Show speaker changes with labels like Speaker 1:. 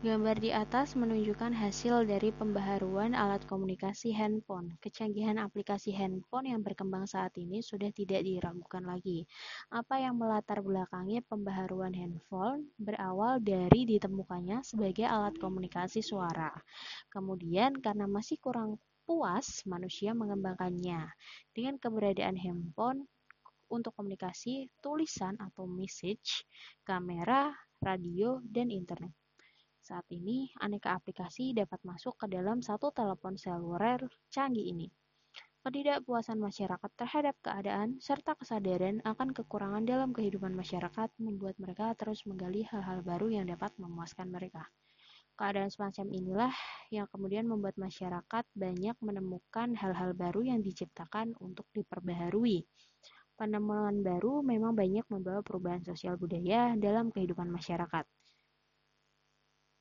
Speaker 1: Gambar di atas menunjukkan hasil dari pembaharuan alat komunikasi handphone. Kecanggihan aplikasi handphone yang berkembang saat ini sudah tidak diragukan lagi. Apa yang melatar belakangi pembaharuan handphone berawal dari ditemukannya sebagai alat komunikasi suara. Kemudian karena masih kurang puas, manusia mengembangkannya. Dengan keberadaan handphone untuk komunikasi, tulisan atau message, kamera, radio, dan internet. Saat ini, aneka aplikasi dapat masuk ke dalam satu telepon seluler canggih ini. Ketidakpuasan masyarakat terhadap keadaan serta kesadaran akan kekurangan dalam kehidupan masyarakat membuat mereka terus menggali hal-hal baru yang dapat memuaskan mereka. Keadaan semacam inilah yang kemudian membuat masyarakat banyak menemukan hal-hal baru yang diciptakan untuk diperbaharui. Penemuan baru memang banyak membawa perubahan sosial budaya dalam kehidupan masyarakat.